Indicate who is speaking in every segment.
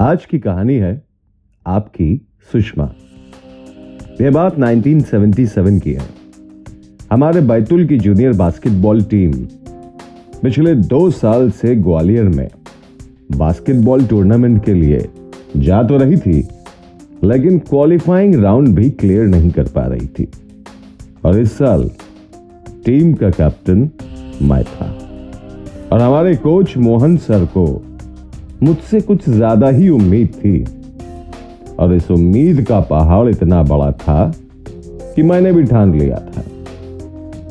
Speaker 1: आज की कहानी है आपकी सुषमा। यह बात 1977 की है। हमारे बैतुल की जूनियर बास्केटबॉल टीम पिछले दो साल से ग्वालियर में बास्केटबॉल टूर्नामेंट के लिए जा तो रही थी, लेकिन क्वालिफाइंग राउंड भी क्लियर नहीं कर पा रही थी। और इस साल टीम का कैप्टन मैं था। और हमारे कोच मोहन सर को मुझसे कुछ ज़्यादा ही उम्मीद थी। और इस उम्मीद का पहाड़ इतना बड़ा था कि मैंने भी ठान लिया था।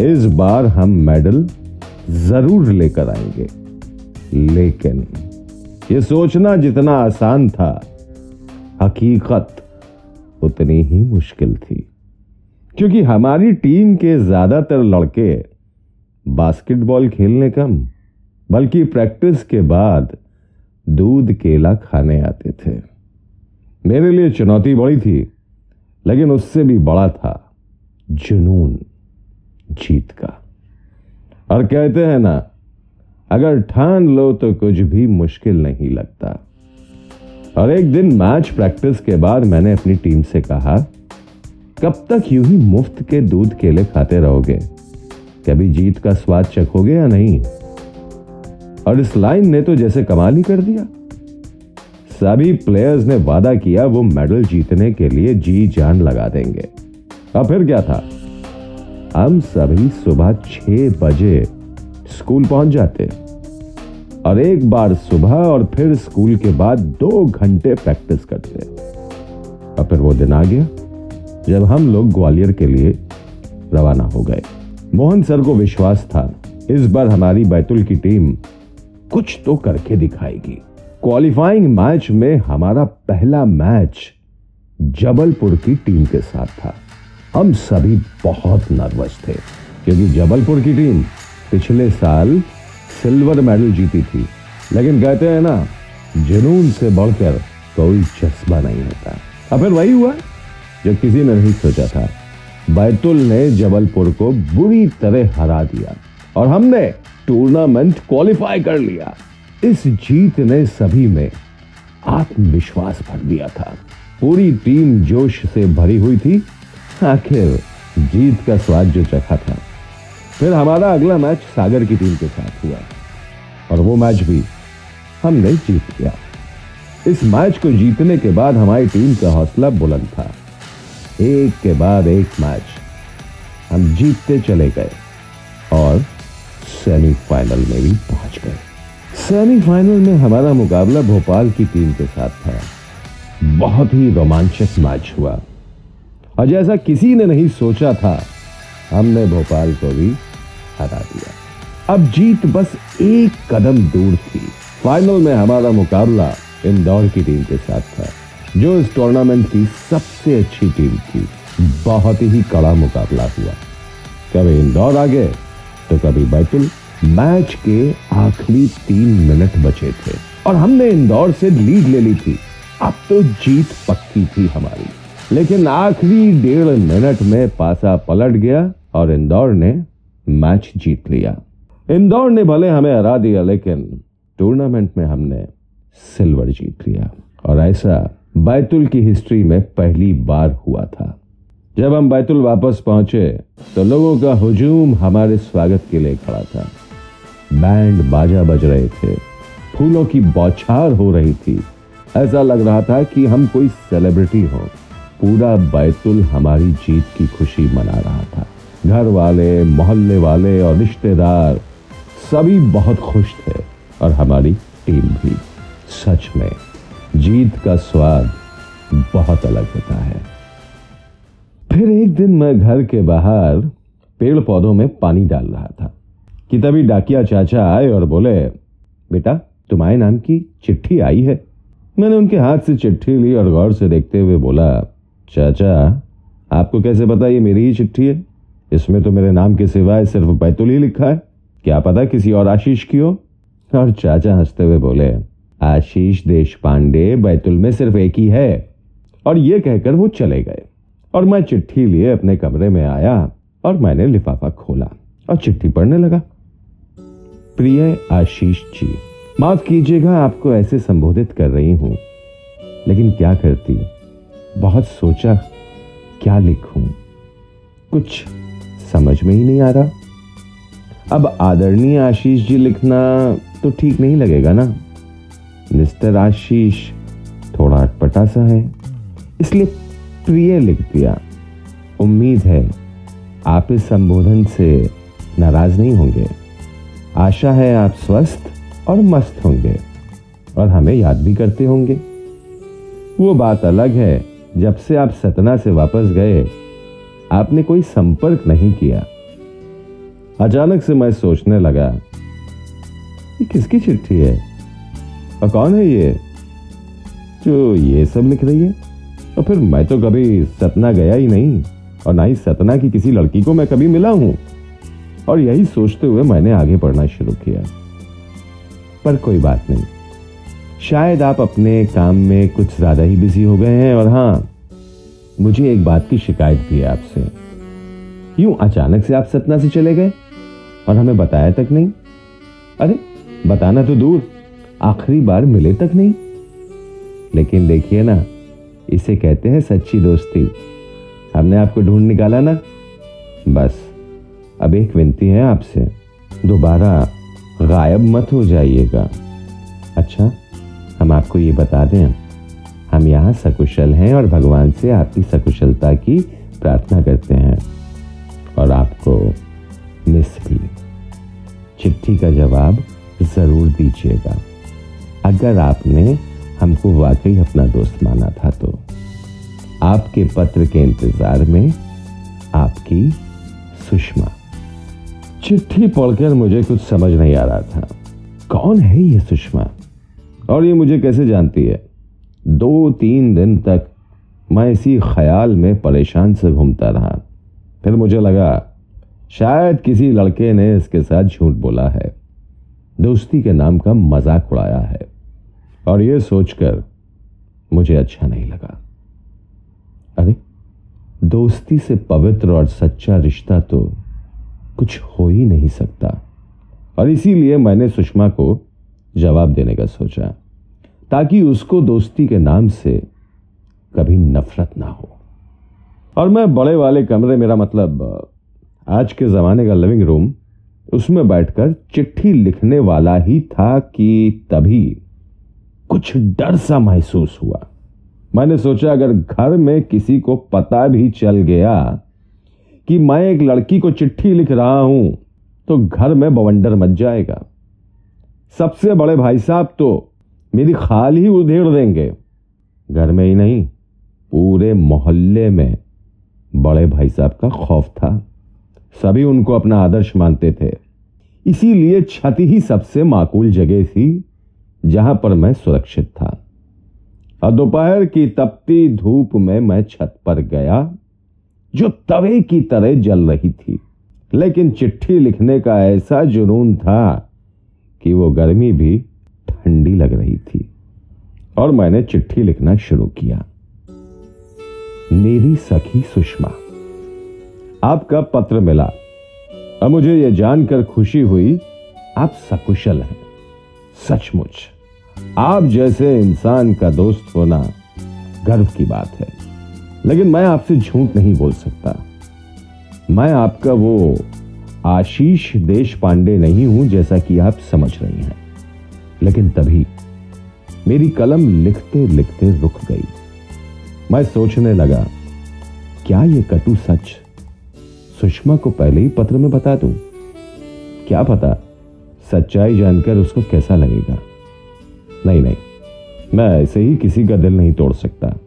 Speaker 1: इस बार हम मेडल ज़रूर लेकर आएँगे। लेकिन यह सोचना जितना आसान था, हकीकत उतनी ही मुश्किल थी। क्योंकि हमारी टीम के ज़्यादातर लड़के बास्केटबॉल खेलने कम, बल्कि प्रैक्टिस के बाद दूध केला खाने आते थे। मेरे लिए चुनौती बड़ी थी, लेकिन उससे भी बड़ा था जुनून जीत का। और कहते हैं ना, अगर ठान लो तो कुछ भी मुश्किल नहीं लगता। और एक दिन मैच प्रैक्टिस के बाद मैंने अपनी टीम से कहा, कब तक यूँ ही मुफ़्त के दूध केले खाते रहोगे? कभी जीत का स्वाद चखोगे या नहीं? और इस लाइन ने तो जैसे कमाल ही कर दिया। सभी प्लेयर्स ने वादा किया, वो मेडल जीतने के लिए जी जान लगा देंगे। और फिर क्या था? हम सभी सुबह छह बजे स्कूल पहुँच जाते। और एक बार सुबह और फिर स्कूल के बाद दो घंटे प्रैक्टिस करते। और फिर वो दिन आ गया, जब हम लोग ग्वालियर के लिए रवाना हो गए। मोहन सर को विश्वास था, इस बार हमारी बैतुल की टीम कुछ तो करके दिखाएगी। क्वालिफाइंग मैच में हमारा पहला मैच जबलपुर की टीम के साथ था। हम सभी बहुत नर्वस थे, क्योंकि जबलपुर की टीम पिछले साल सिल्वर मेडल जीती थी। लेकिन कहते हैं ना, जुनून से बढ़कर कोई चश्मा नहीं होता। अब फिर वही हुआ जो किसी ने नहीं सोचा था। बैतुल ने जबलपुर को बुरी तरह हरा दिया। और हमने टूर्नामेंट क्वालिफाई कर लिया। इस जीत ने सभी में आत्मविश्वास भर दिया था। पूरी टीम जोश से भरी हुई थी। आखिर जीत का स्वाद जो चखा था। फिर हमारा अगला मैच सागर की टीम के साथ हुआ। और वो मैच भी हमने जीत लिया। इस मैच को जीतने के बाद हमारी टीम का हौसला बुलंद था। एक के बाद एक मैच हम जीतते चले गए। और सेमीफाइनल में भी पहुँच गए। सेमीफाइनल में हमारा मुकाबला भोपाल की टीम के साथ था। बहुत ही रोमांचक मैच हुआ। और जैसा किसी ने नहीं सोचा था, हमने भोपाल को भी हरा दिया। अब जीत बस एक कदम दूर थी। फाइनल में हमारा मुकाबला इंदौर की टीम के साथ था, जो इस टूर्नामेंट की सबसे अच्छी टीम थी। बहुत ही कड़ा मुकाबला हुआ। कभी इंदौर आगे तो कभी बैतुल मैच के आखिरी तीन मिनट बचे थे और हमने इंदौर से लीड ले ली थी। अब तो जीत पक्की थी हमारी। लेकिन आखिरी डेढ़ मिनट में पासा पलट गया और इंदौर ने मैच जीत लिया। इंदौर ने भले हमें हरा दिया, लेकिन टूर्नामेंट में हमने सिल्वर जीत लिया। और ऐसा बैतुल की हिस्ट्री में पहली बार हुआ था। जब हम बैतुल वापस पहुँचे तो लोगों का हुजूम हमारे स्वागत के लिए खड़ा था। बैंड बाजा बज रहे थे। फूलों की बौछार हो रही थी। ऐसा लग रहा था कि हम कोई सेलिब्रिटी हो। पूरा बैतुल हमारी जीत की खुशी मना रहा था। घर वाले मोहल्ले वाले और रिश्तेदार सभी बहुत खुश थे और हमारी टीम भी। सच में, जीत का स्वाद बहुत अलग होता है। फिर एक दिन मैं घर के बाहर पेड़ पौधों में पानी डाल रहा था कि तभी डाकिया चाचा आए और बोले, बेटा, तुम्हारे नाम की चिट्ठी आई है? मैंने उनके हाथ से चिट्ठी ली और गौर से देखते हुए बोला, चाचा, आपको कैसे पता ये मेरी ही चिट्ठी है? इसमें तो मेरे नाम के सिवाय सिर्फ़ बैतुल ही लिखा है। क्या पता किसी और आशीष की हो? और चाचा हँसते हुए बोले, आशीष देश पांडे बैतुल में सिर्फ़ एक ही है। और ये कहकर वो चले गए। और मैं चिट्ठी लिए अपने कमरे में आया और मैंने लिफाफा खोला और चिट्ठी पढ़ने लगा। प्रिय आशीष जी, माफ़ कीजिएगा, आपको ऐसे संबोधित कर रही हूँ, लेकिन क्या करती? बहुत सोचा, क्या लिखूं? कुछ समझ में ही नहीं आ रहा। अब आदरणीय आशीष जी लिखना तो ठीक नहीं लगेगा ना? मिस्टर आशीष थोड़ा अटपटा सा है, इसलिए प्रिय लिख दिया उम्मीद है आप इस संबोधन से नाराज़ नहीं होंगे। आशा है आप स्वस्थ और मस्त होंगे और हमें याद भी करते होंगे। वो बात अलग है, जब से आप सतना से वापस गए, आपने कोई संपर्क नहीं किया। अचानक से मैं सोचने लगा, ये किसकी चिट्ठी है? और कौन है ये? जो ये सब लिख रही है? और फिर मैं तो कभी सतना गया ही नहीं, और ना ही सतना की किसी लड़की को मैं कभी मिला हूँ। और यही सोचते हुए मैंने आगे पढ़ना शुरू किया। पर कोई बात नहीं। शायद आप अपने काम में कुछ ज़्यादा ही बिज़ी हो गए हैं, और हाँ, मुझे एक बात की शिकायत भी है आपसे। यूँ अचानक से आप सतना से चले गए, और हमें बताया तक नहीं? अरे, बताना तो दूर। आखिरी बार मिले तक नहीं? लेकिन देखिए ना इसे कहते हैं सच्ची दोस्ती। हमने आपको ढूंढ निकाला ना? बस, अब एक विनती है आपसे। दोबारा गायब मत हो जाइएगा। अच्छा हम आपको ये बता दें, हम यहाँ सकुशल हैं और भगवान से आपकी सकुशलता की प्रार्थना करते हैं। और आपको मिस भी चिट्ठी का जवाब ज़रूर दीजिएगा। अगर आपने हमको वाकई अपना दोस्त माना था तो। आपके पत्र के इंतज़ार में आपकी सुषमा। चिट्ठी पढ़कर मुझे कुछ समझ नहीं आ रहा था। कौन है ये सुषमा? और ये मुझे कैसे जानती है? दो तीन दिन तक मैं इसी ख्याल में परेशान से घूमता रहा। फिर मुझे लगा, शायद किसी लड़के ने इसके साथ झूठ बोला है। दोस्ती के नाम का मज़ाक उड़ाया है। और यह सोचकर मुझे अच्छा नहीं लगा। अरे, दोस्ती से पवित्र और सच्चा रिश्ता तो कुछ हो ही नहीं सकता। और इसीलिए मैंने सुषमा को जवाब देने का सोचा, ताकि उसको दोस्ती के नाम से कभी नफरत ना हो। और मैं बड़े वाले कमरे, मेरा मतलब आज के जमाने का लिविंग रूम उसमें बैठकर चिट्ठी लिखने वाला ही था कि तभी कुछ डर सा महसूस हुआ। मैंने सोचा, अगर घर में किसी को पता भी चल गया कि मैं एक लड़की को चिट्ठी लिख रहा हूँ तो घर में बवंडर मच जाएगा। सबसे बड़े भाई साहब तो मेरी खाल ही उधेड़ देंगे। घर में ही नहीं, पूरे मोहल्ले में बड़े भाई साहब का खौफ था। सभी उनको अपना आदर्श मानते थे। इसीलिए छत ही सबसे माकूल जगह थी। जहाँ पर मैं सुरक्षित था। और दोपहर की तपती धूप में मैं छत पर गया, जो तवे की तरह जल रही थी। लेकिन चिट्ठी लिखने का ऐसा जुनून था कि वो गर्मी भी ठंडी लग रही थी, और मैंने चिट्ठी लिखना शुरू किया। मेरी सखी सुषमा, आपका पत्र मिला अब मुझे यह जानकर खुशी हुई, आप सकुशल हैं, सचमुच। आप जैसे इंसान का दोस्त होना गर्व की बात है। लेकिन मैं आपसे झूठ नहीं बोल सकता। मैं आपका वो आशीष देश पांडे नहीं हूँ जैसा कि आप समझ रही हैं। लेकिन तभी मेरी कलम लिखते लिखते रुक गई। मैं सोचने लगा, क्या यह कटु सच? सुषमा को पहले ही पत्र में बता दूँ। क्या पता? सच्चाई जानकर उसको कैसा लगेगा? नहीं नहीं। मैं ऐसे ही किसी का दिल नहीं तोड़ सकता।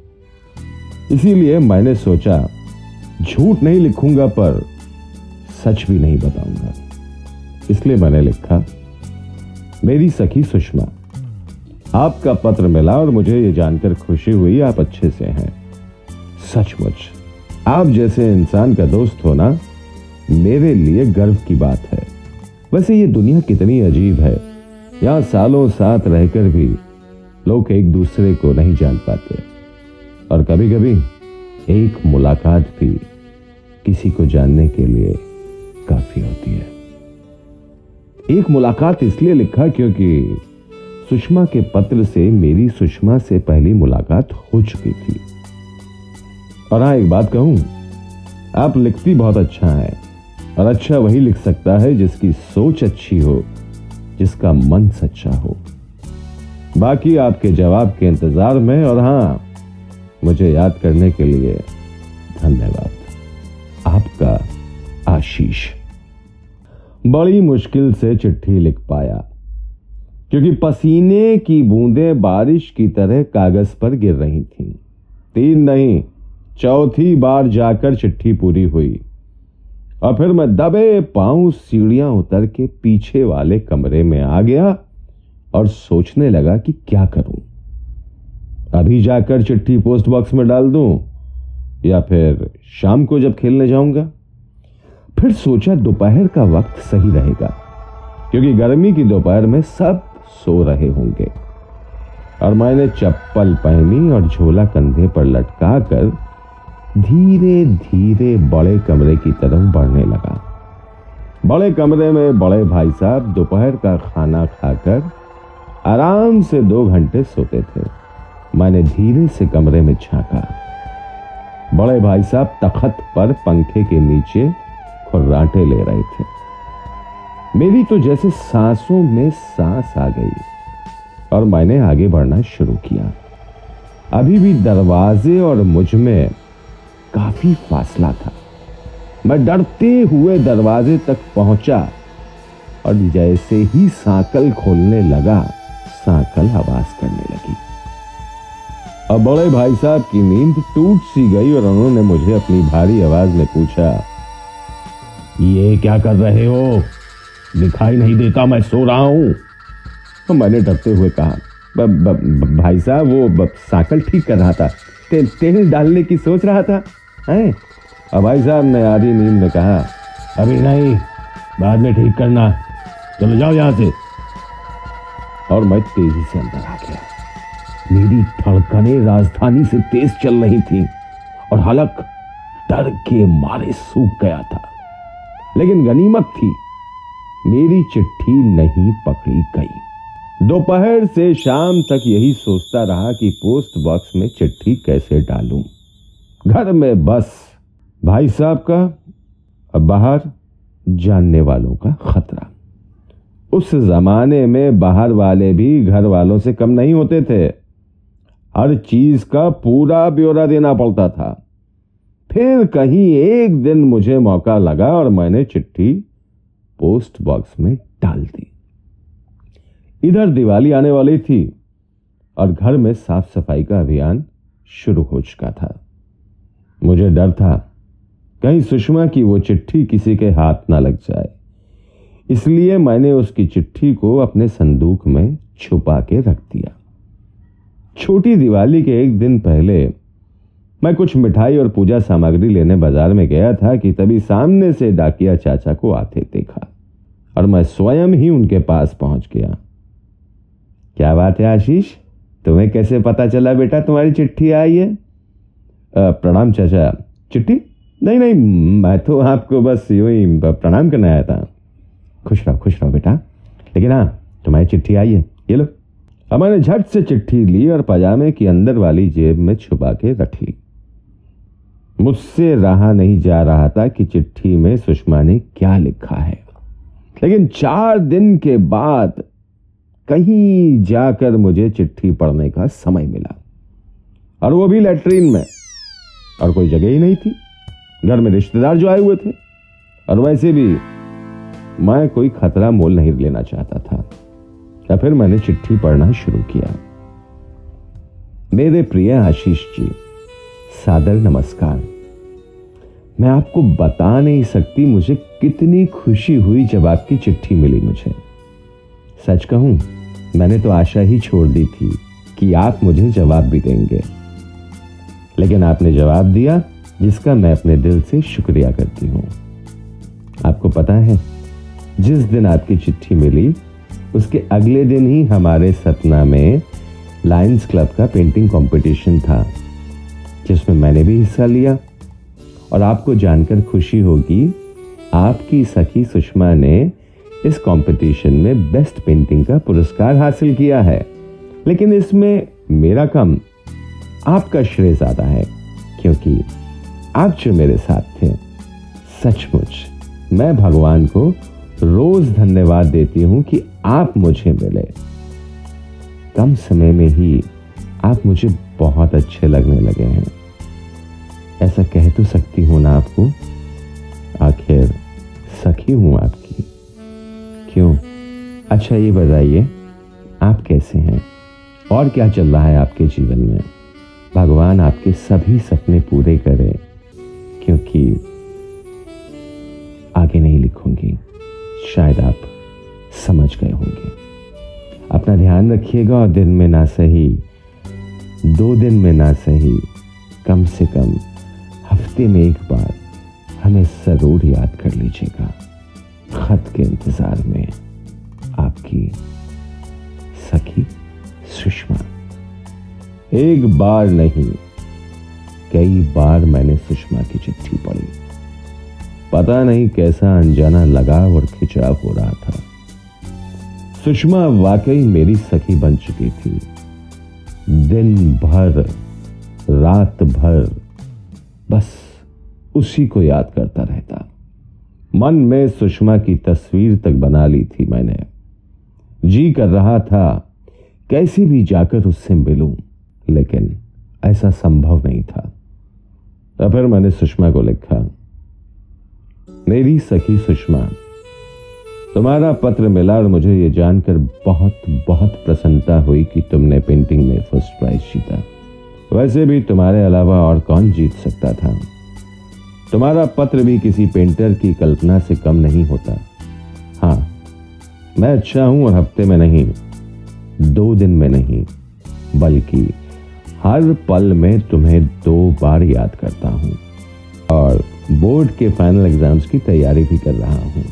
Speaker 1: इसीलिए मैंने सोचा, झूठ नहीं लिखूँगा, पर सच भी नहीं बताऊँगा। इसलिए मैंने लिखा, मेरी सखी सुषमा, आपका पत्र मिला और मुझे यह जानकर खुशी हुई, आप अच्छे से हैं। सचमुच, आप जैसे इंसान का दोस्त होना मेरे लिए गर्व की बात है। वैसे ये दुनिया कितनी अजीब है। यहाँ सालों साथ रहकर भी लोग एक दूसरे को नहीं जान पाते। और कभी कभी एक मुलाकात भी किसी को जानने के लिए काफ़ी होती है। एक मुलाकात इसलिए लिखा क्योंकि सुषमा के पत्र से मेरी सुषमा से पहली मुलाकात हो चुकी थी। और हाँ एक बात कहूँ, आप लिखती बहुत अच्छा है और अच्छा वही लिख सकता है जिसकी सोच अच्छी हो जिसका मन सच्चा हो। बाकी आपके जवाब के इंतज़ार में और हाँ, मुझे याद करने के लिए धन्यवाद। आपका आशीष। बड़ी मुश्किल से चिट्ठी लिख पाया, क्योंकि पसीने की बूंदें बारिश की तरह कागज़ पर गिर रही थीं। तीन नहीं, चौथी बार जाकर चिट्ठी पूरी हुई। और फिर मैं दबे पाँव सीढ़ियाँ उतर के पीछे वाले कमरे में आ गया और सोचने लगा कि क्या करूँ। अभी जाकर चिट्ठी पोस्ट बॉक्स में डाल दूँ या फिर शाम को जब खेलने जाऊँगा। फिर सोचा दोपहर का वक्त सही रहेगा, क्योंकि गर्मी की दोपहर में सब सो रहे होंगे। और मैंने चप्पल पहनी और झोला कंधे पर लटका कर धीरे धीरे बड़े कमरे की तरफ़ बढ़ने लगा। बड़े कमरे में बड़े भाई साहब दोपहर का खाना खाकर आराम से दो घंटे सोते थे। मैंने धीरे से कमरे में झांका। बड़े भाई साहब तखत पर पंखे के नीचे खुर्राटे ले रहे थे। मेरी तो जैसे सांसों में सांस आ गई और मैंने आगे बढ़ना शुरू किया। अभी भी दरवाजे और मुझमें काफ़ी फासला था। मैं डरते हुए दरवाजे तक पहुँचा और जैसे ही साकल खोलने लगा सांकल आवाज़ करने लगी। अब बड़े भाई साहब की नींद टूट सी गई और उन्होंने मुझे अपनी भारी आवाज़ में पूछा ये क्या कर रहे हो? दिखाई नहीं देता मैं सो रहा हूँ। तो मैंने डरते हुए कहा ब, ब, भाई साहब वो साकल ठीक कर रहा था। ते, तेल डालने की सोच रहा था। हैं? अब भाई साहब ने आधी नींद में कहा, अभी नहीं, बाद में ठीक करना। चलो जाओ यहाँ से। और मैं तेज़ी से अंदर आ गया। मेरी धड़कनें राजधानी से तेज चल रही थी और हलक डर के मारे सूख गया था। लेकिन गनीमत थी, मेरी चिट्ठी नहीं पकड़ी गई। दोपहर से शाम तक यही सोचता रहा कि पोस्ट बॉक्स में चिट्ठी कैसे डालूं। घर में बस। भाई साहब का, अब बाहर जानने वालों का खतरा। उस जमाने में बाहर वाले भी घर वालों से कम नहीं होते थे। हर चीज़ का पूरा ब्यौरा देना पड़ता था। फिर कहीं एक दिन मुझे मौका लगा और मैंने चिट्ठी पोस्ट बॉक्स में डाल दी। इधर दिवाली आने वाली थी और घर में साफ़ सफ़ाई का अभियान शुरू हो चुका था। मुझे डर था। कहीं सुषमा की वो चिट्ठी किसी के हाथ ना लग जाए। इसलिए मैंने उसकी चिट्ठी को अपने संदूक में छुपा के रख दिया। छोटी दिवाली के एक दिन पहले मैं कुछ मिठाई और पूजा सामग्री लेने बाज़ार में गया था कि तभी सामने से डाकिया चाचा को आते देखा और मैं स्वयं ही उनके पास पहुँच गया। क्या बात है आशीष? तुम्हें कैसे पता चला बेटा तुम्हारी चिट्ठी आई है? प्रणाम चाचा। चिट्ठी नहीं नहीं, मैं तो आपको बस यूँ ही प्रणाम करने आया था। खुश रहो खुश रहो बेटा। लेकिन हाँ तुम्हारी चिट्ठी आई है। ये लो। मैंने झट से चिट्ठी ली और पजामे की अंदर वाली जेब में छुपा के रख ली। मुझसे रहा नहीं जा रहा था कि चिट्ठी में सुषमा ने क्या लिखा है। लेकिन चार दिन के बाद कहीं जाकर मुझे चिट्ठी पढ़ने का समय मिला। और वो भी लेटरीन में। और कोई जगह ही नहीं थी। घर में रिश्तेदार जो आए हुए थे। और वैसे भी मैं कोई खतरा मोल नहीं लेना चाहता था। या फिर मैंने चिट्ठी पढ़ना शुरू किया। मेरे प्रिय आशीष जी, सादर नमस्कार। मैं आपको बता नहीं सकती मुझे कितनी खुशी हुई जब आपकी चिट्ठी मिली मुझे। सच कहूँ, मैंने तो आशा ही छोड़ दी थी कि आप मुझे जवाब भी देंगे। लेकिन आपने जवाब दिया, जिसका मैं अपने दिल से शुक्रिया करती हूँ। आपको पता है, जिस दिन आपकी चिट्ठी मिली, उसके अगले दिन ही हमारे सतना में लायंस क्लब का पेंटिंग कंपटीशन था, जिसमें मैंने भी हिस्सा लिया। और आपको जानकर खुशी होगी, आपकी सखी सुषमा ने इस कंपटीशन में बेस्ट पेंटिंग का पुरस्कार हासिल किया है। लेकिन इसमें मेरा कम आपका श्रेय ज़्यादा है, क्योंकि आप जो मेरे साथ थे, सचमुच मैं भगवान को रोज धन्यवाद देती हूँ कि आप मुझे मिले। कम समय में ही आप मुझे बहुत अच्छे लगने लगे हैं। ऐसा कह तो सकती हूँ ना आपको? आखिर सखी हूँ आपकी। क्यों? अच्छा ये बताइए, आप कैसे हैं? और क्या चल रहा है आपके जीवन में? भगवान आपके सभी सपने पूरे करें, क्योंकि आगे नहीं लिखूँगी, शायद आप समझ गए होंगे। अपना ध्यान रखिएगा और दिन में ना सही, दो दिन में ना सही, कम से कम हफ़्ते में एक बार हमें ज़रूर याद कर लीजिएगा, खत के इंतज़ार में आपकी सखी सुषमा। एक बार नहीं, कई बार मैंने सुषमा की चिट्ठी पढ़ी। पता नहीं कैसा अनजाना लगाव और खिंचाव हो रहा था। सुषमा वाकई मेरी सखी बन चुकी थी। दिन भर, रात भर, बस उसी को याद करता रहता। मन में सुषमा की तस्वीर तक बना ली थी मैंने। जी कर रहा था, कैसे भी जाकर उससे मिलूं। लेकिन ऐसा संभव नहीं था। तब फिर मैंने सुषमा को लिखा, मेरी सखी सुषमा, तुम्हारा पत्र मिला और मुझे यह जानकर बहुत बहुत प्रसन्नता हुई कि तुमने पेंटिंग में फ़र्स्ट प्राइज जीता। वैसे भी तुम्हारे अलावा और कौन जीत सकता था? तुम्हारा पत्र भी किसी पेंटर की कल्पना से कम नहीं होता। हाँ मैं अच्छा हूँ और हफ़्ते में नहीं, दो दिन में नहीं, बल्कि हर पल में तुम्हें दो बार याद करता हूँ और बोर्ड के फाइनल एग्ज़ाम्स की तैयारी भी कर रहा हूँ।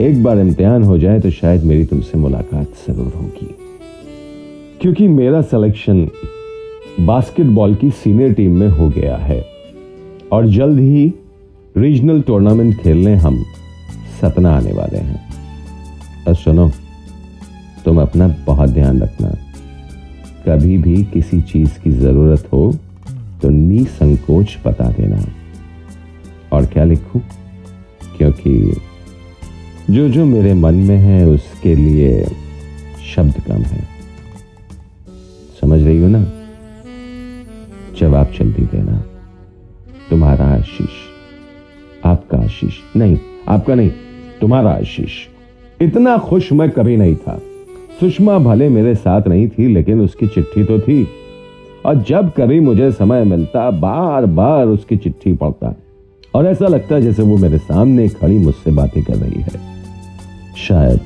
Speaker 1: एक बार इम्तिहान हो जाए तो शायद मेरी तुमसे मुलाकात ज़रूर होगी। क्योंकि मेरा सिलेक्शन बास्केटबॉल की सीनियर टीम में हो गया है और जल्द ही रीजनल टूर्नामेंट खेलने हम सतना आने वाले हैं। सुनो, तुम अपना बहुत ध्यान रखना। कभी भी किसी चीज़ की ज़रूरत हो तो निसंकोच बता देना। और क्या लिखूं? क्योंकि जो जो मेरे मन में है, उसके लिए शब्द कम है। समझ रही हो ना? जवाब जल्दी देना। तुम्हारा आशीष। आपका आशीष। नहीं, आपका नहीं, तुम्हारा आशीष। इतना खुश मैं कभी नहीं था। सुषमा भले मेरे साथ नहीं थी, लेकिन उसकी चिट्ठी तो थी। और जब कभी मुझे समय मिलता बार बार उसकी चिट्ठी पढ़ता। और ऐसा लगता जैसे वो मेरे सामने खड़ी मुझसे बातें कर रही है। शायद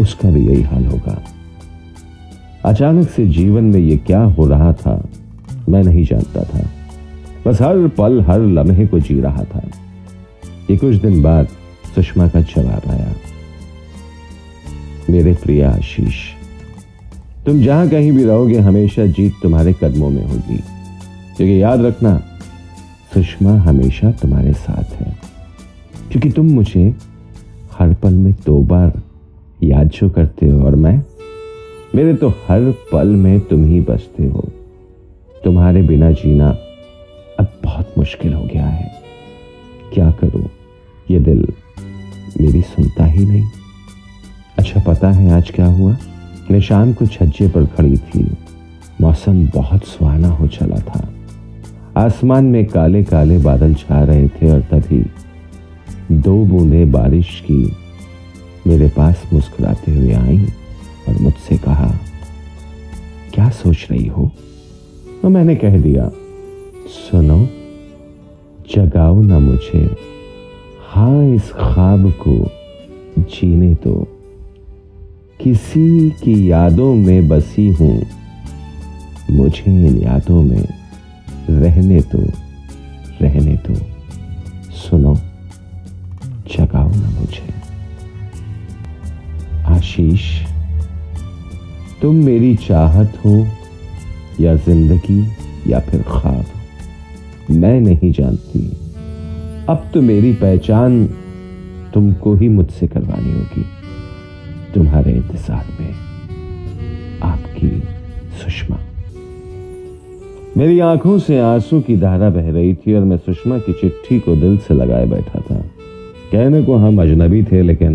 Speaker 1: उसका भी यही हाल होगा। अचानक से जीवन में ये क्या हो रहा था, मैं नहीं जानता था। बस हर पल, हर लम्हे को जी रहा था। ये कुछ दिन बाद सुषमा का जवाब आया। मेरे प्रिय आशीष, तुम जहाँ कहीं भी रहोगे हमेशा जीत तुम्हारे कदमों में होगी। क्योंकि याद रखना, सुषमा हमेशा तुम्हारे साथ है। क्योंकि तुम मुझे हर पल में दो बार याद जो करते हो और मैं, मेरे तो हर पल में तुम ही बसते हो। तुम्हारे बिना जीना अब बहुत मुश्किल हो गया है। क्या करूँ? ये दिल मेरी सुनता ही नहीं। अच्छा पता है आज क्या हुआ? मैं शाम को छज्जे पर खड़ी थी। मौसम बहुत सुहाना हो चला था। आसमान में काले काले बादल छा रहे थे और तभी दो बूंदे बारिश की मेरे पास मुस्कुराते हुए आई और मुझसे कहा, क्या सोच रही हो? तो मैंने कह दिया, सुनो, जगाओ ना मुझे। हाँ इस ख्वाब को जीने दो। किसी की यादों में बसी हूँ। मुझे इन यादों में रहने दो रहने दो। सुनो, जगाओ ना मुझे। आशीष, तुम मेरी चाहत हो या ज़िंदगी या फिर ख्वाब? मैं नहीं जानती। अब तो मेरी पहचान तुमको ही मुझसे करवानी होगी। तुम्हारे इंतज़ार में आपकी सुषमा। मेरी आँखों से आँसू की धारा बह रही थी और मैं सुषमा की चिट्ठी को दिल से लगाए बैठा था। कहने को हम अजनबी थे, लेकिन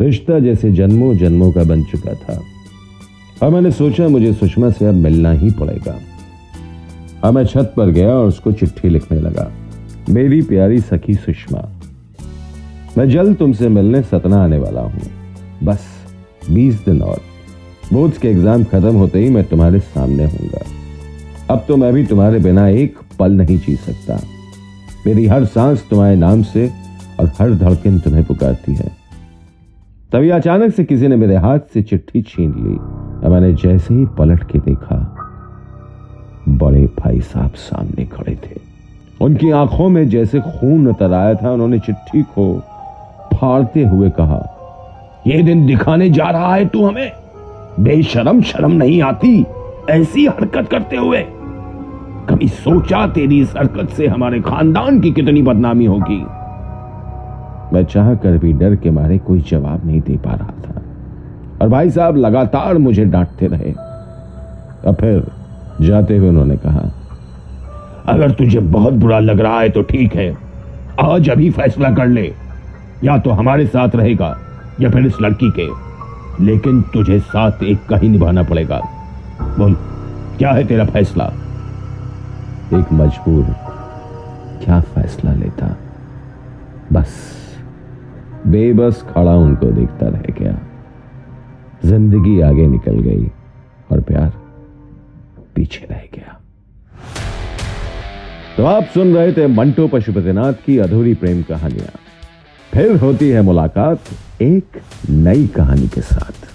Speaker 1: रिश्ता जैसे जन्मों जन्मों का बन चुका था। और मैंने सोचा, मुझे सुषमा से अब मिलना ही पड़ेगा। अब मैं छत पर गया और उसको चिट्ठी लिखने लगा। मेरी प्यारी सखी सुषमा, मैं जल्द तुमसे मिलने सतना आने वाला हूँ। बस, बीस दिन और। बोर्ड्स के एग्ज़ाम खत्म होते ही मैं तुम्हारे सामने हूँगा अब तो मैं भी तुम्हारे बिना एक पल नहीं जी सकता। मेरी हर सांस तुम्हारे नाम से और हर धड़कन तुम्हें पुकारती है। तभी अचानक से किसी ने मेरे हाथ से चिट्ठी छीन ली और मैंने जैसे ही पलट के देखा, बड़े भाई साहब सामने खड़े थे। उनकी आँखों में जैसे खून उतर आया था, उन्होंने चिट्ठी को फाड़ते हुए कहा यह दिन दिखाने जा रहा है तू हमें। बेशरम शर्म नहीं आती। ऐसी हरकत करते हुए। कभी सोचा तेरी इस हरकत से हमारे खानदान की कितनी बदनामी होगी? मैं चाह कर भी डर के मारे कोई जवाब नहीं दे पा रहा था। और भाई साहब, लगातार मुझे डांटते रहे। और फिर जाते हुए उन्होंने कहा, अगर तुझे बहुत बुरा लग रहा है तो ठीक है। आज अभी फैसला कर ले। या तो हमारे साथ रहेगा। या फिर इस लड़की के। लेकिन तुझे साथ एक का ही निभाना पड़ेगा। बोल, क्या है तेरा फैसला? एक मजबूर क्या फैसला लेता? बस, बेबस खड़ा उनको देखता रह गया। ज़िंदगी आगे निकल गई और प्यार पीछे रह गया। तो आप सुन रहे थे मंटो पशुपतिनाथ की अधूरी प्रेम कहानियाँ। फिर होती है मुलाकात एक नई कहानी के साथ।